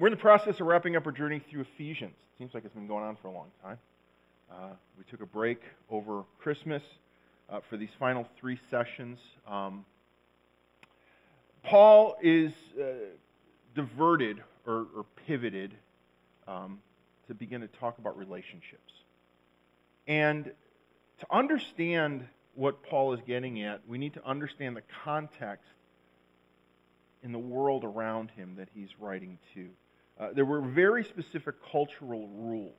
We're in the process of wrapping up our journey through Ephesians. It seems like it's been going on for a long time. Uh, we took a break over Christmas uh, for these final three sessions. Um, Paul is uh, diverted or, or pivoted um, to begin to talk about relationships. And to understand what Paul is getting at, we need to understand the context in the world around him that he's writing to. Uh, there were very specific cultural rules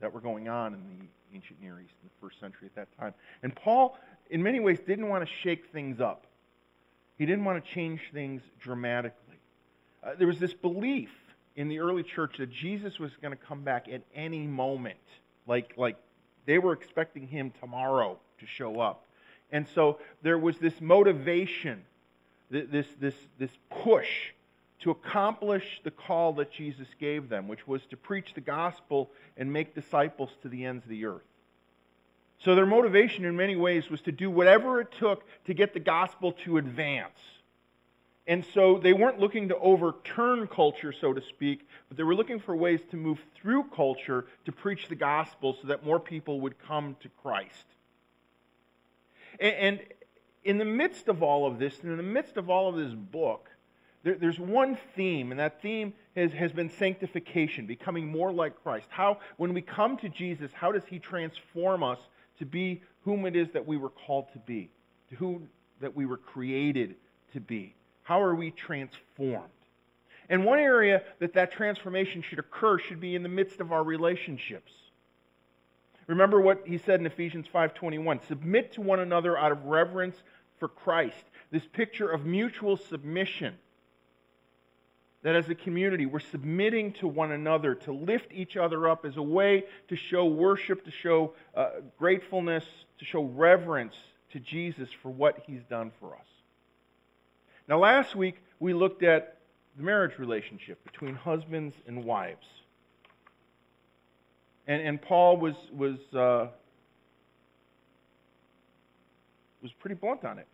that were going on in the ancient Near East in the first century at that time. And Paul, in many ways, didn't want to shake things up. He didn't want to change things dramatically. Uh, there was this belief in the early church that Jesus was going to come back at any moment. Like, like they were expecting him tomorrow to show up. And so there was this motivation, this, this, this push to accomplish the call that Jesus gave them, which was to preach the gospel and make disciples to the ends of the earth. So their motivation in many ways was to do whatever it took to get the gospel to advance. And so they weren't looking to overturn culture, so to speak, but they were looking for ways to move through culture to preach the gospel so that more people would come to Christ. And in the midst of all of this, and in the midst of all of this book, there's one theme, and that theme has, has been sanctification, becoming more like Christ. How, when we come to Jesus, how does He transform us to be whom it is that we were called to be, to whom that we were created to be? How are we transformed? And one area that that transformation should occur should be in the midst of our relationships. Remember what he said in Ephesians 5:21, submit to one another out of reverence for Christ. This picture of mutual submission. That as a community, we're submitting to one another to lift each other up as a way to show worship, to show uh, gratefulness, to show reverence to Jesus for what he's done for us. Now, last week we looked at the marriage relationship between husbands and wives. And, and Paul was, was, uh, was pretty blunt on it.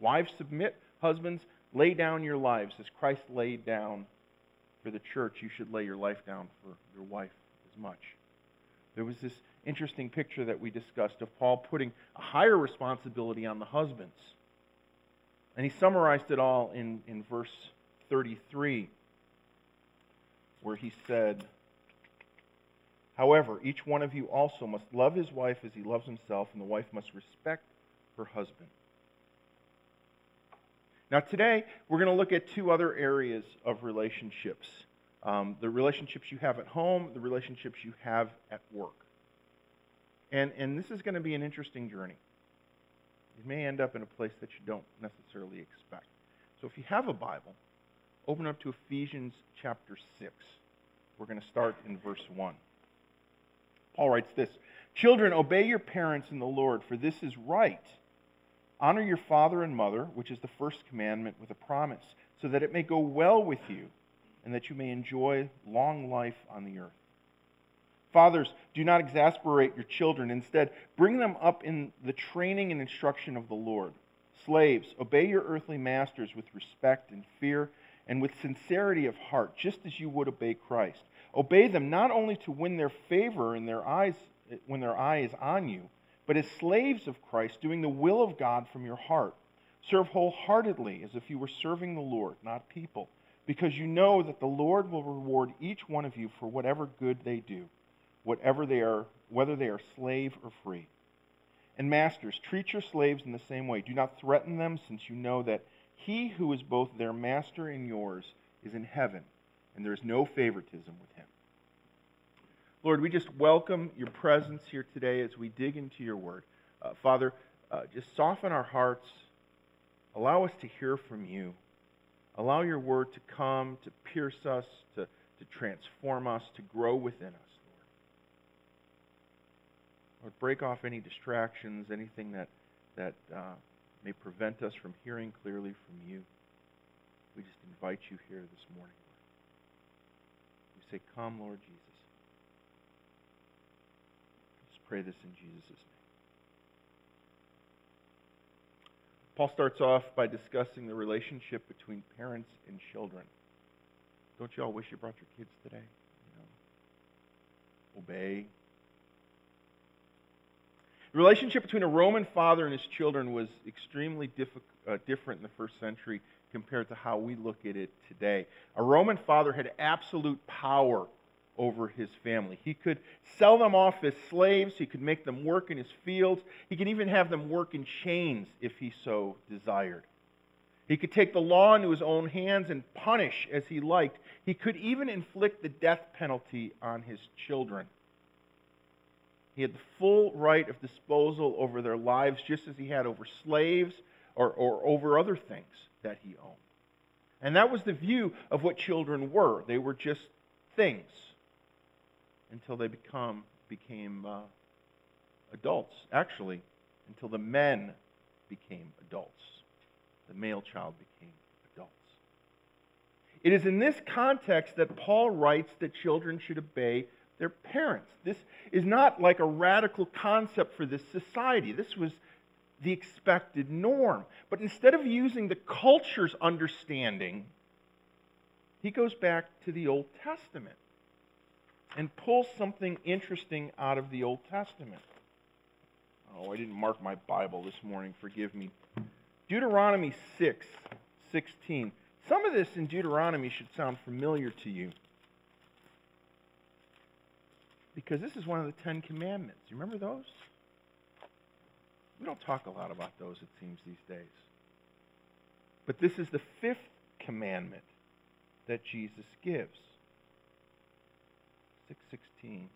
Wives, submit. Husbands, lay down your lives as Christ laid down for the church. You should lay your life down for your wife as much. There was this interesting picture that we discussed of Paul putting a higher responsibility on the husbands and he summarized it all in, in verse 33, where he said, However, each one of you also must love his wife as he loves himself, and the wife must respect her husband. Now, today, we're going to look at two other areas of relationships um, the relationships you have at home, the relationships you have at work. And, and this is going to be an interesting journey you may end up in a place that you don't necessarily expect. So if you have a Bible, open up to Ephesians chapter 6. We're going to start in verse 1. Paul writes this Children, obey your parents in the Lord, for this is right. Honor your father and mother, which is the first commandment with a promise, so that it may go well with you and that you may enjoy long life on the earth. Fathers, do not exasperate your children. Instead, bring them up in the training and instruction of the Lord. Slaves, obey your earthly masters with respect and fear and with sincerity of heart, just as you would obey Christ. Obey them not only to win their favor in their eyes when their eye is on you, but as slaves of Christ, doing the will of God from your heart. Serve wholeheartedly as if you were serving the Lord, not people, because you know that the Lord will reward each one of you for whatever good they do whatever they are, whether they are slave or free. And masters, treat your slaves in the same way. Do not threaten them, since you know that he who is both their master and yours is in heaven, and there is no favoritism with him. Lord, we just welcome your presence here today as we dig into your word. Uh, Father, uh, just soften our hearts. Allow us to hear from you. Allow your word to come, to pierce us, to, to transform us, to grow within us. Lord, break off any distractions, anything that, that uh, may prevent us from hearing clearly from you. We just invite you here this morning, Lord. We say, Come, Lord Jesus. Pray this in Jesus' name. Paul starts off by discussing the relationship between parents and children. Don't you all wish you brought your kids today? You know, obey. The relationship between a Roman father and his children was extremely uh, different in the first century compared to how we look at it today. A Roman father had absolute power over his family. He could sell them off as slaves, he could make them work in his fields, he could even have them work in chains if he so desired. He could take the law into his own hands and punish as he liked. He could even inflict the death penalty on his children. He had the full right of disposal over their lives, just as he had over slaves or, or over other things that he owned. And that was the view of what children were. They were just things until they become became uh, adults. Actually, until the men became adults. The male child became adults. It is in this context that Paul writes that children should obey their parents. This is not like a radical concept for this society. This was the expected norm. But instead of using the culture's understanding, he goes back to the Old Testament and pull something interesting out of the Old Testament. Oh, I didn't mark my Bible this morning. Forgive me. Deuteronomy 6, 16. Some of this in Deuteronomy should sound familiar to you. Because this is one of the Ten Commandments. You remember those? We don't talk a lot about those, it seems, these days. But this is the fifth commandment that Jesus gives. 616.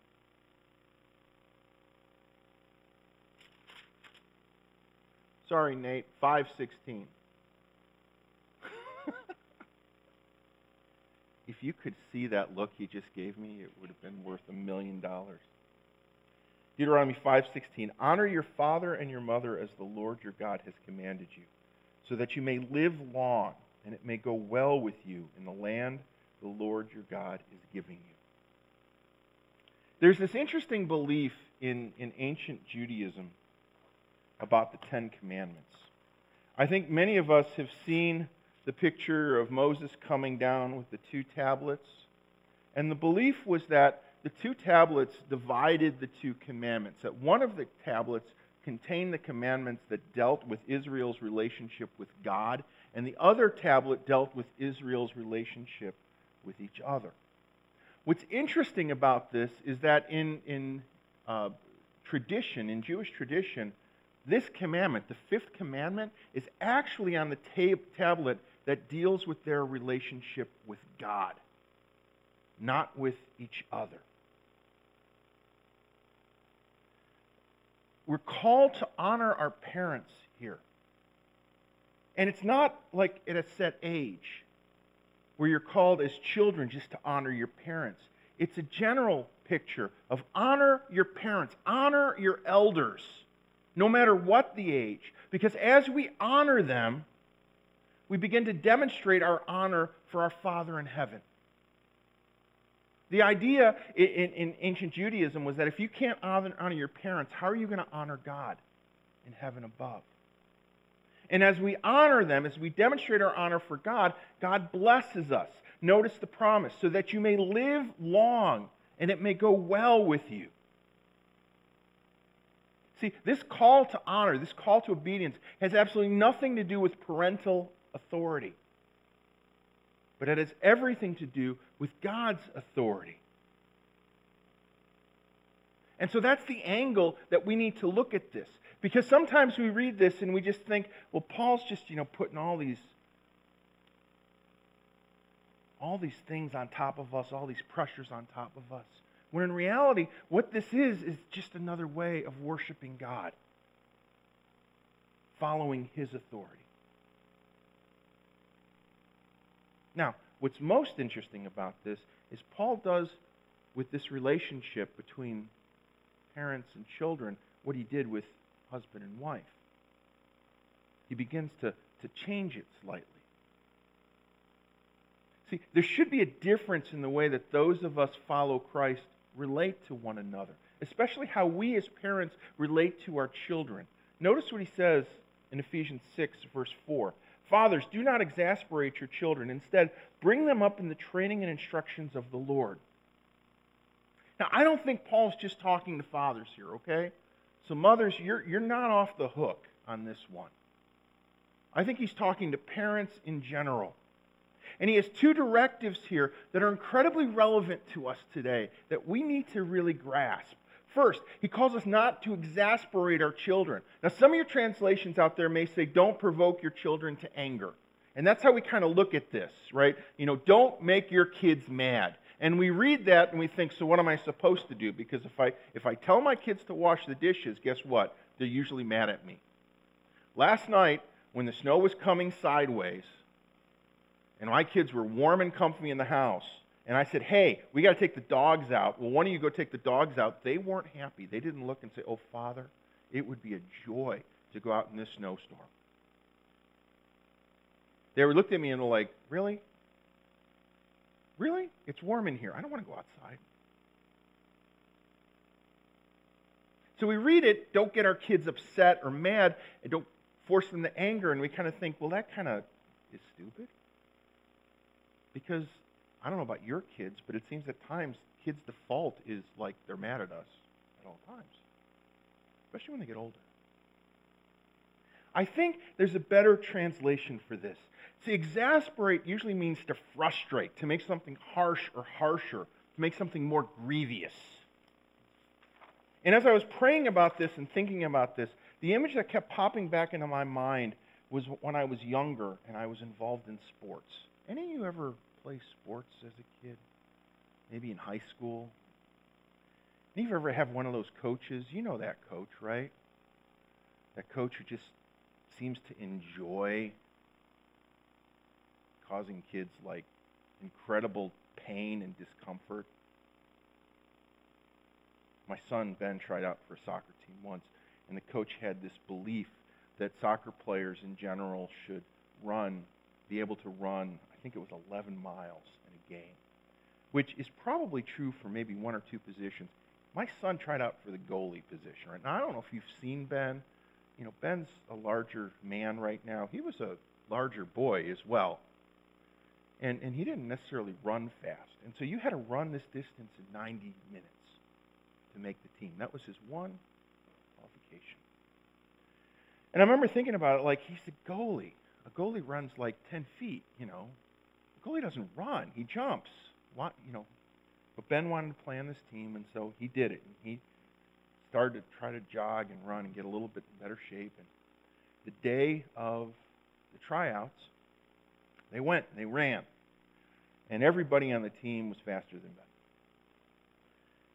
Sorry, Nate, 516. if you could see that look he just gave me, it would have been worth a million dollars. Deuteronomy 5:16 Honor your father and your mother as the Lord your God has commanded you, so that you may live long and it may go well with you in the land the Lord your God is giving you. There's this interesting belief in, in ancient Judaism about the Ten Commandments. I think many of us have seen the picture of Moses coming down with the two tablets. And the belief was that the two tablets divided the two commandments. That one of the tablets contained the commandments that dealt with Israel's relationship with God, and the other tablet dealt with Israel's relationship with each other. What's interesting about this is that in, in uh, tradition, in Jewish tradition, this commandment, the fifth commandment, is actually on the tab- tablet that deals with their relationship with God, not with each other. We're called to honor our parents here. And it's not like at a set age where you're called as children just to honor your parents. It's a general picture of honor your parents, honor your elders, no matter what the age. Because as we honor them, we begin to demonstrate our honor for our Father in heaven. The idea in, in, ancient Judaism was that if you can't honor, honor your parents, how are you going to honor God in heaven above? And as we honor them, as we demonstrate our honor for God, God blesses us. Notice the promise so that you may live long and it may go well with you. See, this call to honor, this call to obedience, has absolutely nothing to do with parental authority, but it has everything to do with God's authority. And so that's the angle that we need to look at this. Because sometimes we read this and we just think, well, Paul's just, you know, putting all these all these things on top of us, all these pressures on top of us. When in reality, what this is is just another way of worshiping God, following his authority. Now, what's most interesting about this is Paul does with this relationship between parents and children what he did with husband and wife. He begins to, to change it slightly. See, there should be a difference in the way that those of us follow Christ relate to one another, especially how we as parents relate to our children. Notice what he says in Ephesians 6, verse 4. Fathers, do not exasperate your children. Instead, bring them up in the training and instructions of the Lord. Now, I don't think Paul's just talking to fathers here, okay? So, mothers, you're, you're not off the hook on this one. I think he's talking to parents in general. And he has two directives here that are incredibly relevant to us today that we need to really grasp. First, he calls us not to exasperate our children. Now, some of your translations out there may say, don't provoke your children to anger. And that's how we kind of look at this, right? You know, don't make your kids mad. And we read that and we think, so what am I supposed to do? Because if I, if I tell my kids to wash the dishes, guess what? They're usually mad at me. Last night, when the snow was coming sideways, and my kids were warm and comfy in the house, and I said, hey, we got to take the dogs out. Well, one of you go take the dogs out. They weren't happy. They didn't look and say, oh, Father, it would be a joy to go out in this snowstorm. They looked at me and were like, really? Really? It's warm in here. I don't want to go outside. So we read it, don't get our kids upset or mad, and don't force them to anger, and we kind of think, well, that kind of is stupid. Because I don't know about your kids, but it seems at times kids' default is like they're mad at us at all times, especially when they get older. I think there's a better translation for this. See, exasperate usually means to frustrate, to make something harsh or harsher, to make something more grievous. And as I was praying about this and thinking about this, the image that kept popping back into my mind was when I was younger and I was involved in sports. Any of you ever play sports as a kid? Maybe in high school? Any of you ever have one of those coaches? You know that coach, right? That coach who just seems to enjoy causing kids like incredible pain and discomfort. My son Ben tried out for a soccer team once, and the coach had this belief that soccer players in general should run, be able to run, I think it was 11 miles in a game, which is probably true for maybe one or two positions. My son tried out for the goalie position. Right now, I don't know if you've seen Ben. You know, Ben's a larger man right now. He was a larger boy as well. And, and he didn't necessarily run fast. And so you had to run this distance in 90 minutes to make the team. That was his one qualification. And I remember thinking about it like he's a goalie. A goalie runs like 10 feet, you know. A goalie doesn't run, he jumps. You know, but Ben wanted to play on this team, and so he did it. And he started to try to jog and run and get a little bit better shape. And the day of the tryouts, they went, and they ran. And everybody on the team was faster than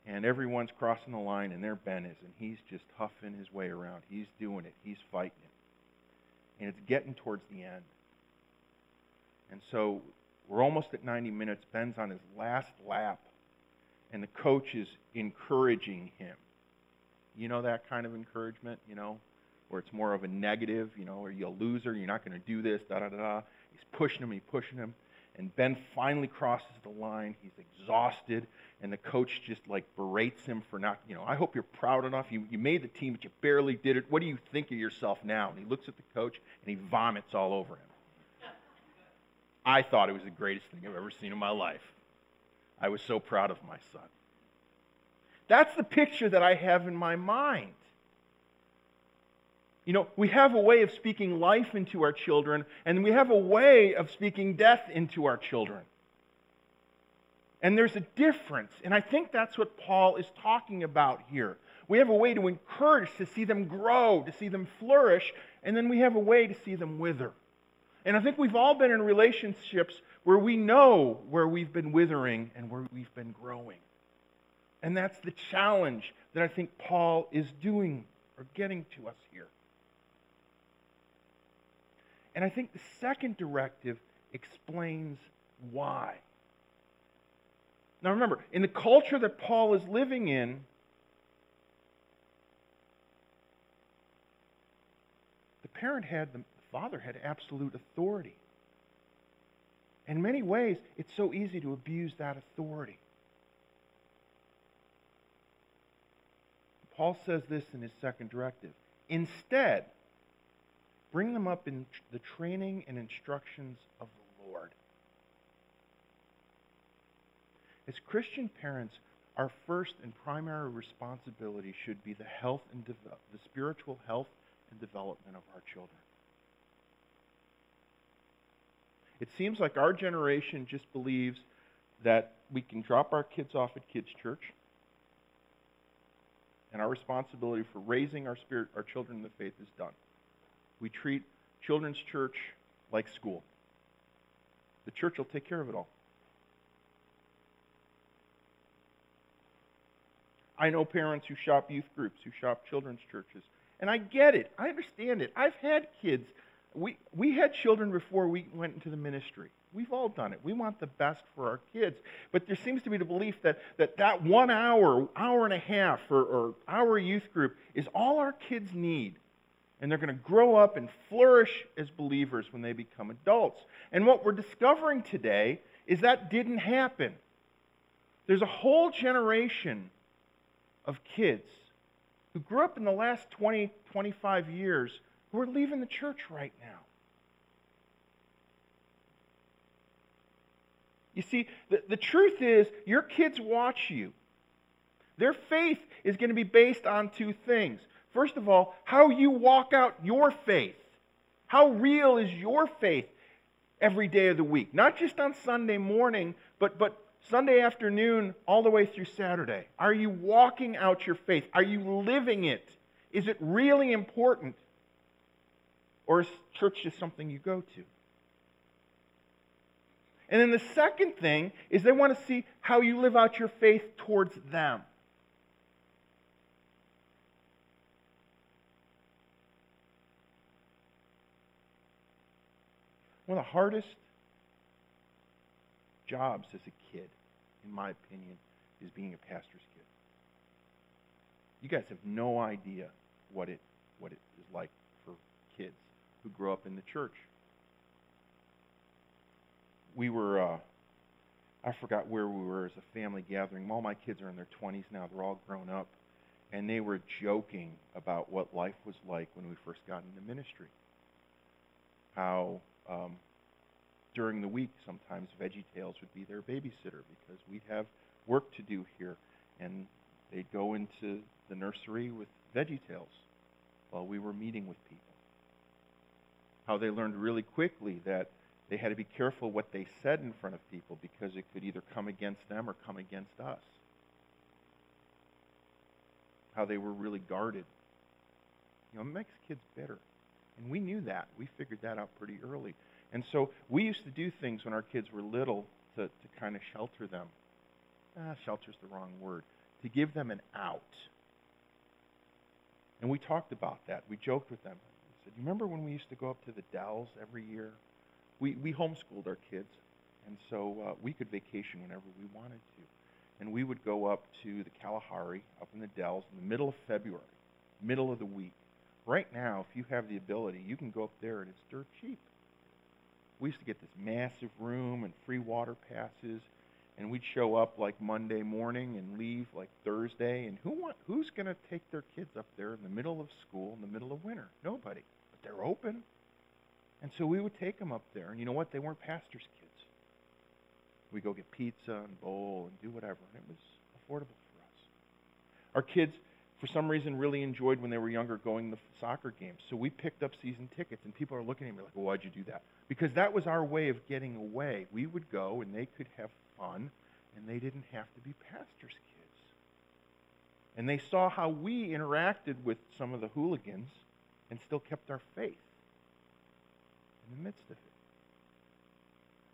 Ben. And everyone's crossing the line, and there Ben is, and he's just huffing his way around. He's doing it, he's fighting it. And it's getting towards the end. And so we're almost at 90 minutes. Ben's on his last lap, and the coach is encouraging him. You know that kind of encouragement, you know, where it's more of a negative, you know, are you a loser? You're not going to do this, da da da. He's pushing him, he's pushing him. And Ben finally crosses the line. He's exhausted. And the coach just like berates him for not, you know, I hope you're proud enough. You, you made the team, but you barely did it. What do you think of yourself now? And he looks at the coach and he vomits all over him. I thought it was the greatest thing I've ever seen in my life. I was so proud of my son. That's the picture that I have in my mind. You know, we have a way of speaking life into our children, and we have a way of speaking death into our children. And there's a difference. And I think that's what Paul is talking about here. We have a way to encourage, to see them grow, to see them flourish, and then we have a way to see them wither. And I think we've all been in relationships where we know where we've been withering and where we've been growing. And that's the challenge that I think Paul is doing or getting to us here. And I think the second directive explains why. Now remember, in the culture that Paul is living in, the parent had, the father had absolute authority. In many ways, it's so easy to abuse that authority. Paul says this in his second directive. Instead, bring them up in the training and instructions of the Lord. As Christian parents, our first and primary responsibility should be the health and de- the spiritual health and development of our children. It seems like our generation just believes that we can drop our kids off at kids' church, and our responsibility for raising our spirit, our children in the faith is done. We treat children's church like school. The church will take care of it all. I know parents who shop youth groups, who shop children's churches. And I get it. I understand it. I've had kids. We, we had children before we went into the ministry. We've all done it. We want the best for our kids. But there seems to be the belief that that, that one hour, hour and a half, or, or hour youth group is all our kids need. And they're going to grow up and flourish as believers when they become adults. And what we're discovering today is that didn't happen. There's a whole generation of kids who grew up in the last 20, 25 years who are leaving the church right now. You see, the, the truth is, your kids watch you. Their faith is going to be based on two things. First of all, how you walk out your faith. How real is your faith every day of the week? Not just on Sunday morning, but, but Sunday afternoon all the way through Saturday. Are you walking out your faith? Are you living it? Is it really important? Or is church just something you go to? And then the second thing is they want to see how you live out your faith towards them. One of the hardest jobs as a kid, in my opinion, is being a pastor's kid. You guys have no idea what it what it is like for kids who grow up in the church we were, uh, I forgot where we were as a family gathering. All my kids are in their 20s now, they're all grown up. And they were joking about what life was like when we first got into ministry. How um, during the week, sometimes Veggie Tales would be their babysitter because we'd have work to do here. And they'd go into the nursery with Veggie Tales while we were meeting with people. How they learned really quickly that they had to be careful what they said in front of people because it could either come against them or come against us. How they were really guarded. You know, it makes kids bitter. And we knew that. We figured that out pretty early. And so we used to do things when our kids were little to, to kind of shelter them. Ah, shelter's the wrong word. To give them an out. And we talked about that. We joked with them. We said, You remember when we used to go up to the Dells every year we, we homeschooled our kids, and so uh, we could vacation whenever we wanted to. And we would go up to the Kalahari, up in the Dells, in the middle of February, middle of the week. Right now, if you have the ability, you can go up there and it's dirt cheap. We used to get this massive room and free water passes, and we'd show up like Monday morning and leave like Thursday. And who want, who's going to take their kids up there in the middle of school in the middle of winter? Nobody. But they're open. And so we would take them up there. And you know what? They weren't pastors' kids. We go get pizza and bowl and do whatever. And it was affordable for us. Our kids, for some reason, really enjoyed when they were younger going to soccer games. So we picked up season tickets. And people are looking at me like, well, why'd you do that? Because that was our way of getting away. We would go and they could have fun. And they didn't have to be pastors' kids. And they saw how we interacted with some of the hooligans and still kept our faith in the midst of it.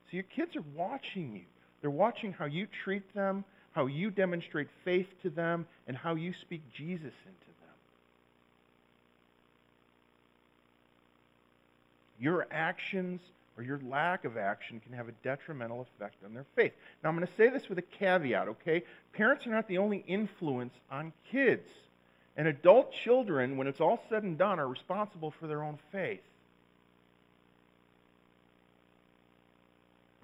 So your kids are watching you. They're watching how you treat them, how you demonstrate faith to them, and how you speak Jesus into them. Your actions or your lack of action can have a detrimental effect on their faith. Now, I'm going to say this with a caveat, okay? Parents are not the only influence on kids. And adult children, when it's all said and done, are responsible for their own faith.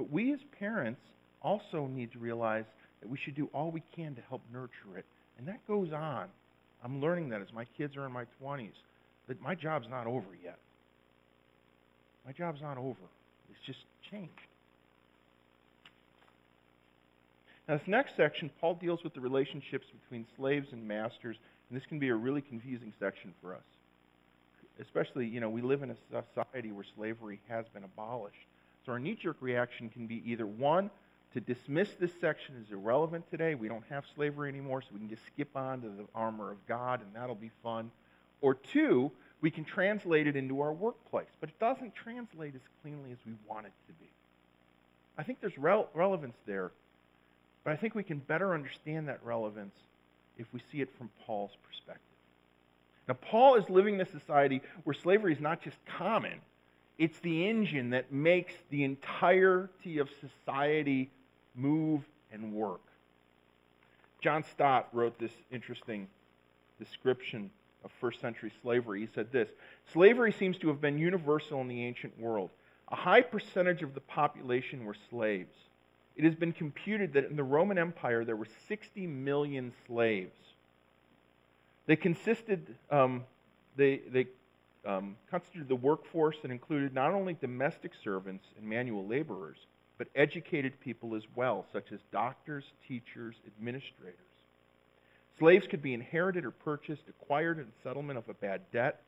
But we as parents also need to realize that we should do all we can to help nurture it. And that goes on. I'm learning that as my kids are in my 20s, that my job's not over yet. My job's not over. It's just changed. Now, this next section, Paul deals with the relationships between slaves and masters, and this can be a really confusing section for us. Especially, you know, we live in a society where slavery has been abolished. So our knee jerk reaction can be either one, to dismiss this section as irrelevant today. We don't have slavery anymore, so we can just skip on to the armor of God, and that'll be fun. Or two, we can translate it into our workplace, but it doesn't translate as cleanly as we want it to be. I think there's rel- relevance there, but I think we can better understand that relevance if we see it from Paul's perspective. Now, Paul is living in a society where slavery is not just common, it's the engine that makes the entirety of society move and work. John Stott wrote this interesting description of first century slavery. He said this Slavery seems to have been universal in the ancient world. A high percentage of the population were slaves. It has been computed that in the Roman Empire there were 60 million slaves. They consisted, um, they, they um, constituted the workforce that included not only domestic servants and manual laborers, but educated people as well, such as doctors, teachers, administrators. Slaves could be inherited or purchased, acquired in settlement of a bad debt,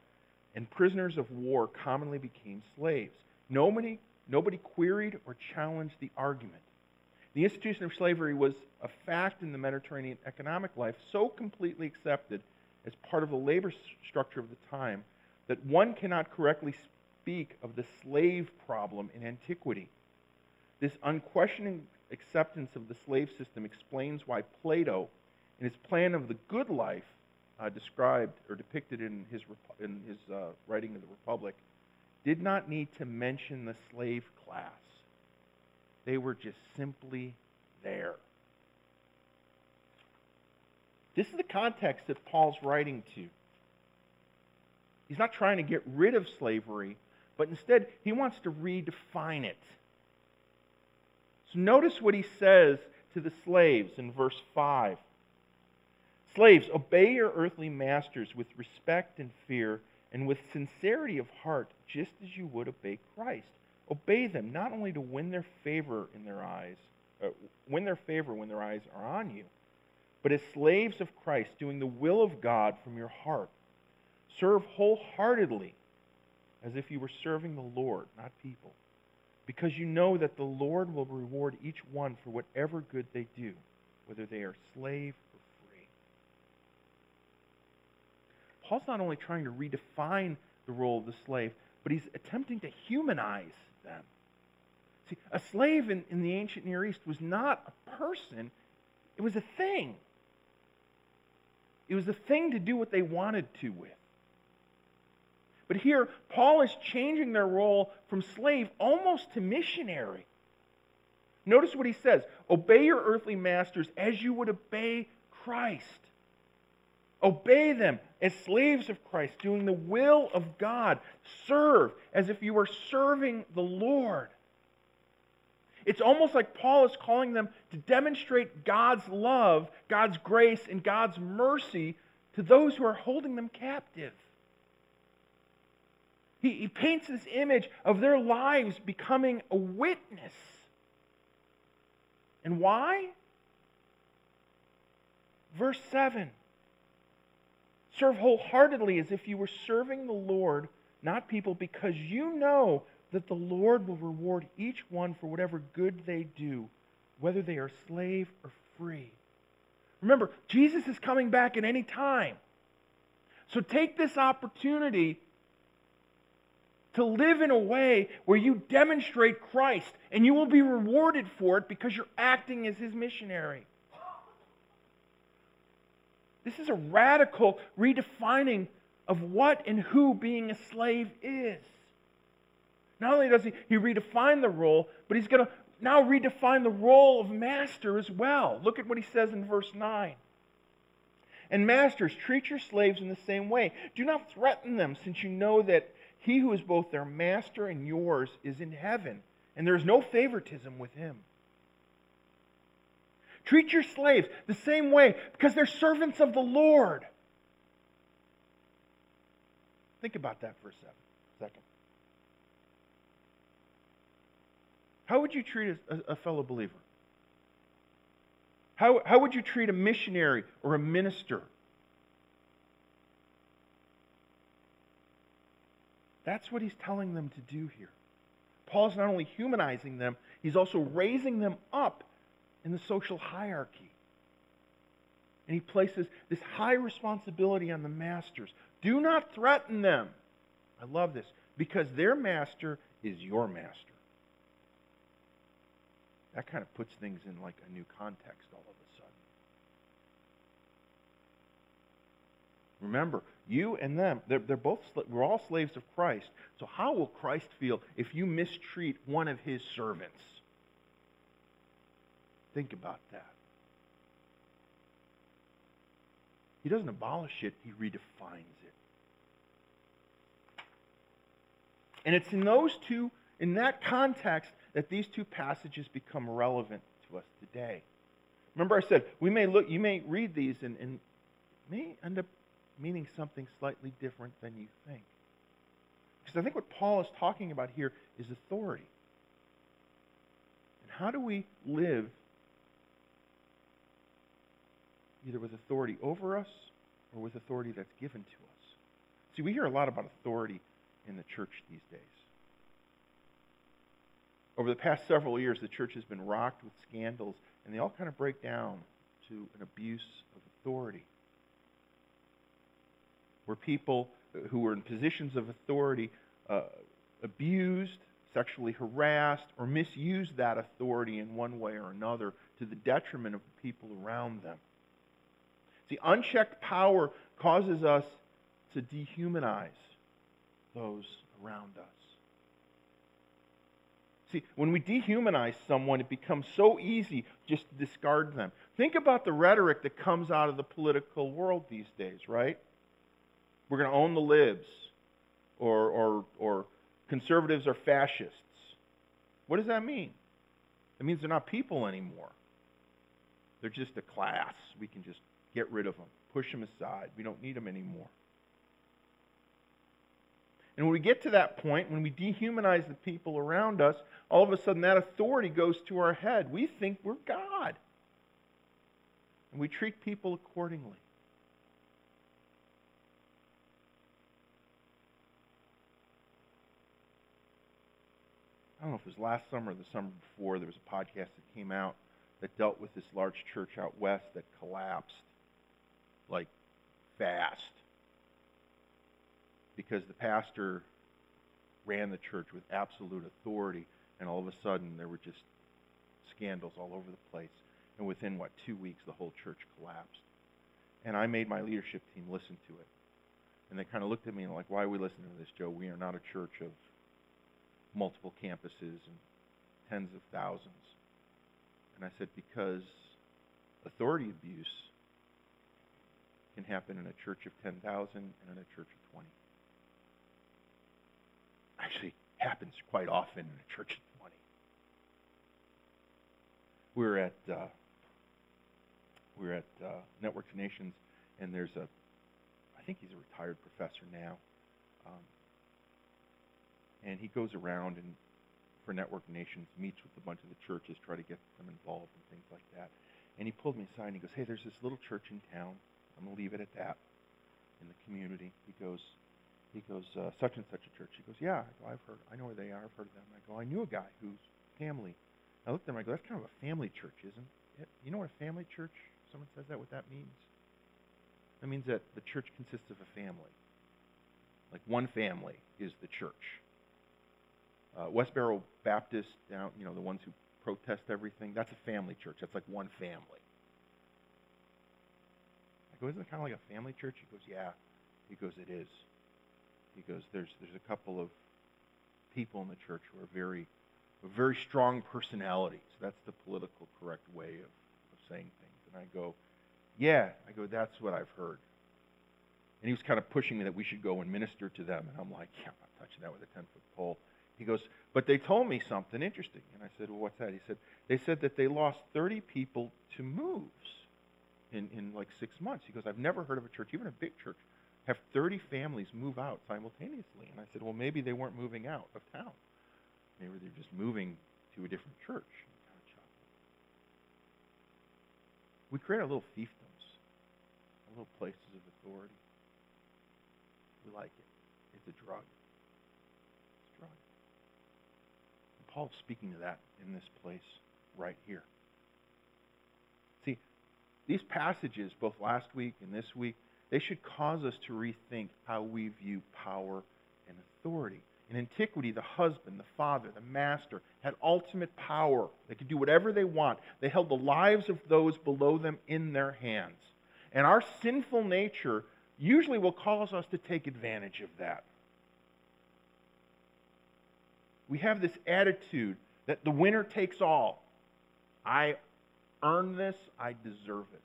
and prisoners of war commonly became slaves. Nobody, nobody queried or challenged the argument. The institution of slavery was a fact in the Mediterranean economic life so completely accepted as part of the labor structure of the time that one cannot correctly speak of the slave problem in antiquity. This unquestioning acceptance of the slave system explains why Plato, in his plan of the good life, uh, described or depicted in his, in his uh, writing of the Republic, did not need to mention the slave class. They were just simply there. This is the context that Paul's writing to. He's not trying to get rid of slavery, but instead he wants to redefine it. So notice what he says to the slaves in verse 5. Slaves, obey your earthly masters with respect and fear and with sincerity of heart, just as you would obey Christ. Obey them not only to win their favor in their eyes, uh, win their favor when their eyes are on you, but as slaves of Christ, doing the will of God from your heart. Serve wholeheartedly as if you were serving the Lord, not people, because you know that the Lord will reward each one for whatever good they do, whether they are slave or free. Paul's not only trying to redefine the role of the slave, but he's attempting to humanize them. See, a slave in, in the ancient Near East was not a person, it was a thing. It was a thing to do what they wanted to with. But here, Paul is changing their role from slave almost to missionary. Notice what he says Obey your earthly masters as you would obey Christ. Obey them as slaves of Christ, doing the will of God. Serve as if you were serving the Lord. It's almost like Paul is calling them to demonstrate God's love, God's grace, and God's mercy to those who are holding them captive. He, he paints this image of their lives becoming a witness. And why? Verse 7 Serve wholeheartedly as if you were serving the Lord, not people, because you know that the Lord will reward each one for whatever good they do, whether they are slave or free. Remember, Jesus is coming back at any time. So take this opportunity to live in a way where you demonstrate Christ and you will be rewarded for it because you're acting as his missionary. This is a radical redefining of what and who being a slave is. Not only does he, he redefine the role, but he's going to now redefine the role of master as well. Look at what he says in verse 9. And masters, treat your slaves in the same way. Do not threaten them, since you know that he who is both their master and yours is in heaven, and there is no favoritism with him. Treat your slaves the same way because they're servants of the Lord. Think about that for a second. How would you treat a, fellow believer? How, how would you treat a missionary or a minister? That's what he's telling them to do here. Paul's not only humanizing them, he's also raising them up in the social hierarchy. And he places this high responsibility on the masters. Do not threaten them. I love this because their master is your master. That kind of puts things in like a new context all of a sudden. Remember, you and them, they're, they're both, we're all slaves of Christ. So how will Christ feel if you mistreat one of his servants? Think about that. He doesn't abolish it, he redefines it. And it's in those two, in that context, that these two passages become relevant to us today. Remember, I said we may look, you may read these and, and may end up meaning something slightly different than you think. Because I think what Paul is talking about here is authority. And how do we live either with authority over us or with authority that's given to us? See, we hear a lot about authority in the church these days. Over the past several years, the church has been rocked with scandals, and they all kind of break down to an abuse of authority. Where people who were in positions of authority uh, abused, sexually harassed, or misused that authority in one way or another to the detriment of the people around them. See, unchecked power causes us to dehumanize those around us. See, when we dehumanize someone, it becomes so easy just to discard them. Think about the rhetoric that comes out of the political world these days, right? We're going to own the libs, or, or, or conservatives are fascists. What does that mean? It means they're not people anymore. They're just a class. We can just get rid of them, push them aside. We don't need them anymore. And when we get to that point, when we dehumanize the people around us, all of a sudden that authority goes to our head. We think we're God. And we treat people accordingly. I don't know if it was last summer or the summer before, there was a podcast that came out that dealt with this large church out west that collapsed like fast because the pastor ran the church with absolute authority, and all of a sudden there were just scandals all over the place. And within, what, two weeks, the whole church collapsed. And I made my leadership team listen to it. And they kind of looked at me and like, why are we listening to this, Joe? We are not a church of multiple campuses and tens of thousands. And I said, because authority abuse can happen in a church of 10,000 and in a church of 20 actually happens quite often in a church of 20. We are at uh, we are at uh, Network Nations, and there's a I think he's a retired professor now, um, and he goes around and for Network Nations meets with a bunch of the churches, try to get them involved and things like that. And he pulled me aside and he goes, "Hey, there's this little church in town. I'm gonna leave it at that. In the community." He goes, he goes, uh, such and such a church. He goes, yeah. I I've heard. I know where they are. I've heard of them. I go, I knew a guy whose family. I looked at him. I go, that's kind of a family church, isn't it? You know what a family church? Someone says that. What that means? That means that the church consists of a family. Like one family is the church. Uh, Westboro Baptist, down, you know, the ones who protest everything. That's a family church. That's like one family. I go, isn't it kind of like a family church? He goes, yeah. He goes, it is. He goes, there's, there's a couple of people in the church who are very, very strong personalities. That's the political correct way of, of saying things. And I go, yeah. I go, that's what I've heard. And he was kind of pushing me that we should go and minister to them. And I'm like, yeah, I'm not touching that with a 10 foot pole. He goes, but they told me something interesting. And I said, well, what's that? He said, they said that they lost 30 people to moves in, in like six months. He goes, I've never heard of a church, even a big church, have 30 families move out simultaneously. And I said, well, maybe they weren't moving out of town. Maybe they're just moving to a different church. We create our little fiefdoms, our little places of authority. We like it. It's a drug. It's a drug. And Paul's speaking to that in this place right here. See, these passages, both last week and this week, they should cause us to rethink how we view power and authority. In antiquity, the husband, the father, the master had ultimate power. They could do whatever they want. They held the lives of those below them in their hands. And our sinful nature usually will cause us to take advantage of that. We have this attitude that the winner takes all. I earn this, I deserve it.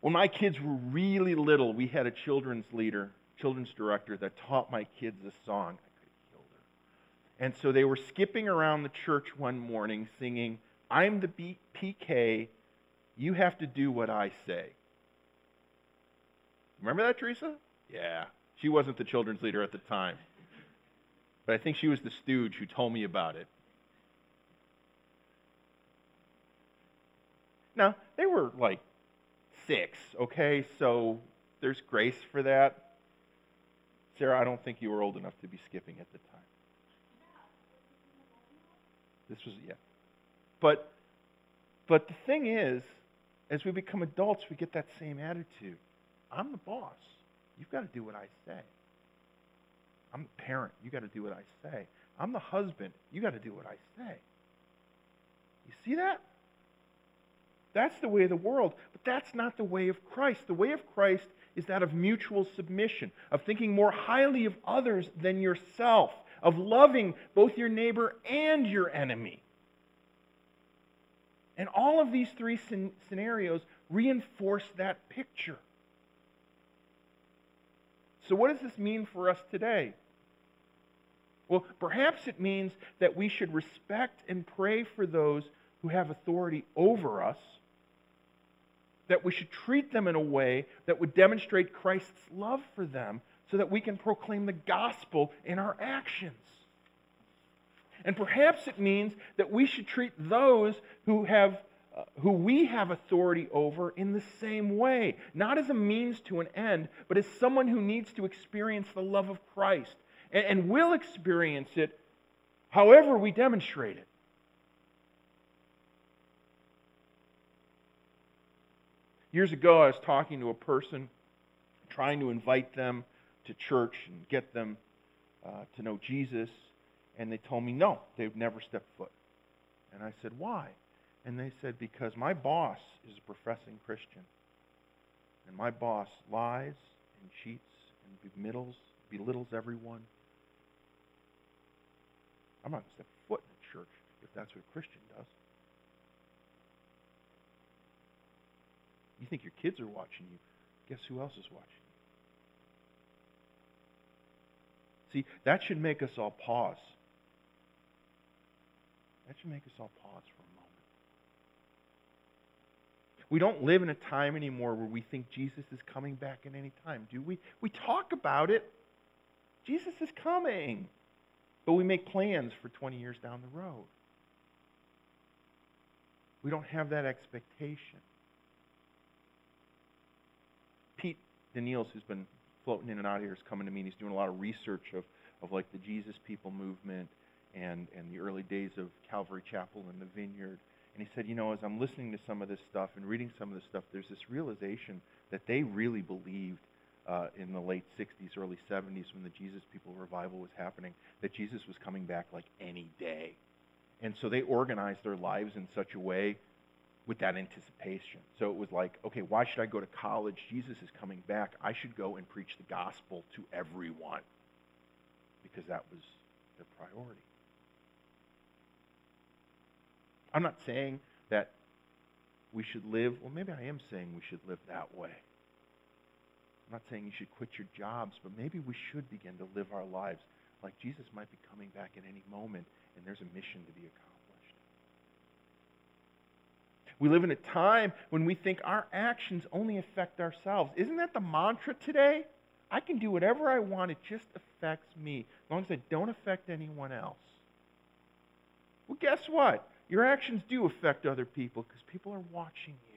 When my kids were really little, we had a children's leader children's director that taught my kids this song. And so they were skipping around the church one morning singing, I'm the PK, you have to do what I say. Remember that, Teresa? Yeah. She wasn't the children's leader at the time. But I think she was the stooge who told me about it. Now, they were like six, okay? So there's grace for that. Sarah, I don't think you were old enough to be skipping at the time. This was, yeah. But, but the thing is, as we become adults, we get that same attitude. I'm the boss. You've got to do what I say. I'm the parent. You've got to do what I say. I'm the husband. You've got to do what I say. You see that? That's the way of the world, but that's not the way of Christ. The way of Christ is that of mutual submission, of thinking more highly of others than yourself, of loving both your neighbor and your enemy. And all of these three scenarios reinforce that picture. So, what does this mean for us today? Well, perhaps it means that we should respect and pray for those who have authority over us that we should treat them in a way that would demonstrate Christ's love for them so that we can proclaim the gospel in our actions. And perhaps it means that we should treat those who have uh, who we have authority over in the same way, not as a means to an end, but as someone who needs to experience the love of Christ and, and will experience it however we demonstrate it. Years ago, I was talking to a person, trying to invite them to church and get them uh, to know Jesus, and they told me no, they've never stepped foot. And I said, why? And they said, because my boss is a professing Christian. And my boss lies and cheats and belittles, belittles everyone. I'm not going to step foot in a church if that's what a Christian does. You think your kids are watching you. Guess who else is watching you? See, that should make us all pause. That should make us all pause for a moment. We don't live in a time anymore where we think Jesus is coming back at any time, do we? We talk about it. Jesus is coming. But we make plans for 20 years down the road. We don't have that expectation. Pete Daniels, who's been floating in and out here, is coming to me and he's doing a lot of research of, of like the Jesus People movement and, and the early days of Calvary Chapel and the Vineyard. And he said, you know, as I'm listening to some of this stuff and reading some of this stuff, there's this realization that they really believed uh, in the late 60s, early 70s, when the Jesus People revival was happening, that Jesus was coming back like any day. And so they organized their lives in such a way with that anticipation. So it was like, okay, why should I go to college? Jesus is coming back. I should go and preach the gospel to everyone because that was their priority. I'm not saying that we should live, well, maybe I am saying we should live that way. I'm not saying you should quit your jobs, but maybe we should begin to live our lives like Jesus might be coming back at any moment and there's a mission to be accomplished. We live in a time when we think our actions only affect ourselves. Isn't that the mantra today? I can do whatever I want. It just affects me, as long as I don't affect anyone else. Well, guess what? Your actions do affect other people because people are watching you.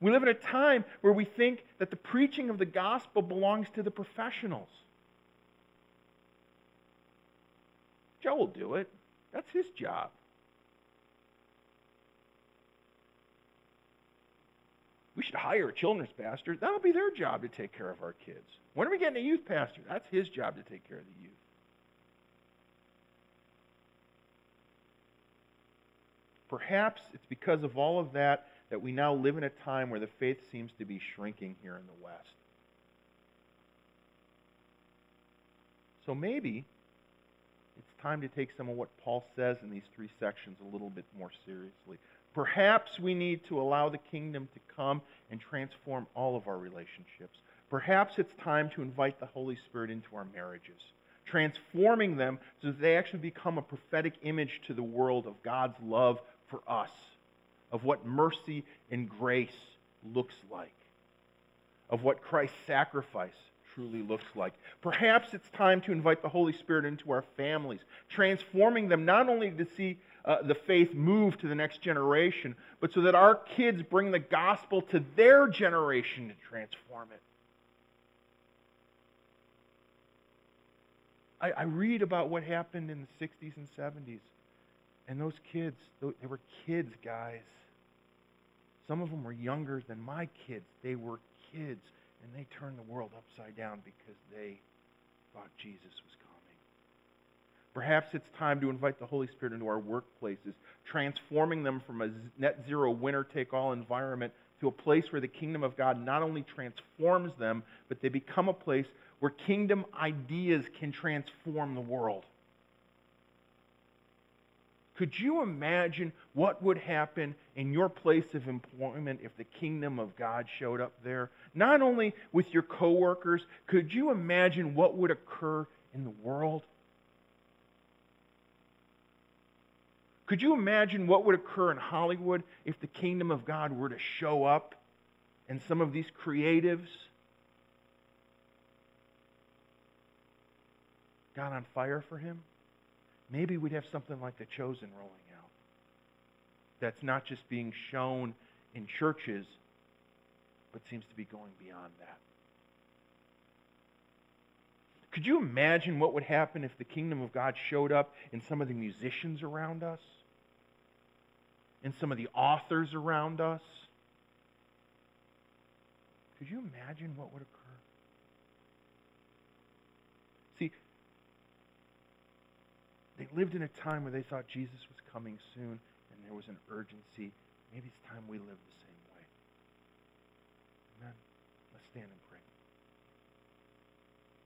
We live in a time where we think that the preaching of the gospel belongs to the professionals. Joe will do it. That's his job. We should hire a children's pastor. That'll be their job to take care of our kids. When are we getting a youth pastor? That's his job to take care of the youth. Perhaps it's because of all of that that we now live in a time where the faith seems to be shrinking here in the West. So maybe it's time to take some of what Paul says in these three sections a little bit more seriously. Perhaps we need to allow the kingdom to come and transform all of our relationships. Perhaps it's time to invite the Holy Spirit into our marriages, transforming them so that they actually become a prophetic image to the world of God's love for us, of what mercy and grace looks like, of what Christ's sacrifice truly looks like. Perhaps it's time to invite the Holy Spirit into our families, transforming them not only to see uh, the faith move to the next generation, but so that our kids bring the gospel to their generation to transform it. I, I read about what happened in the 60s and 70s. And those kids, they were kids, guys. Some of them were younger than my kids. They were kids, and they turned the world upside down because they thought Jesus was coming. Perhaps it's time to invite the Holy Spirit into our workplaces, transforming them from a net zero winner take all environment to a place where the kingdom of God not only transforms them, but they become a place where kingdom ideas can transform the world. Could you imagine what would happen in your place of employment if the kingdom of God showed up there? Not only with your coworkers, could you imagine what would occur in the world? Could you imagine what would occur in Hollywood if the kingdom of God were to show up and some of these creatives got on fire for him? Maybe we'd have something like The Chosen rolling out. That's not just being shown in churches, but seems to be going beyond that. Could you imagine what would happen if the kingdom of God showed up in some of the musicians around us? In some of the authors around us? Could you imagine what would occur? See, they lived in a time where they thought Jesus was coming soon and there was an urgency. Maybe it's time we live the same way. Amen. Let's stand and.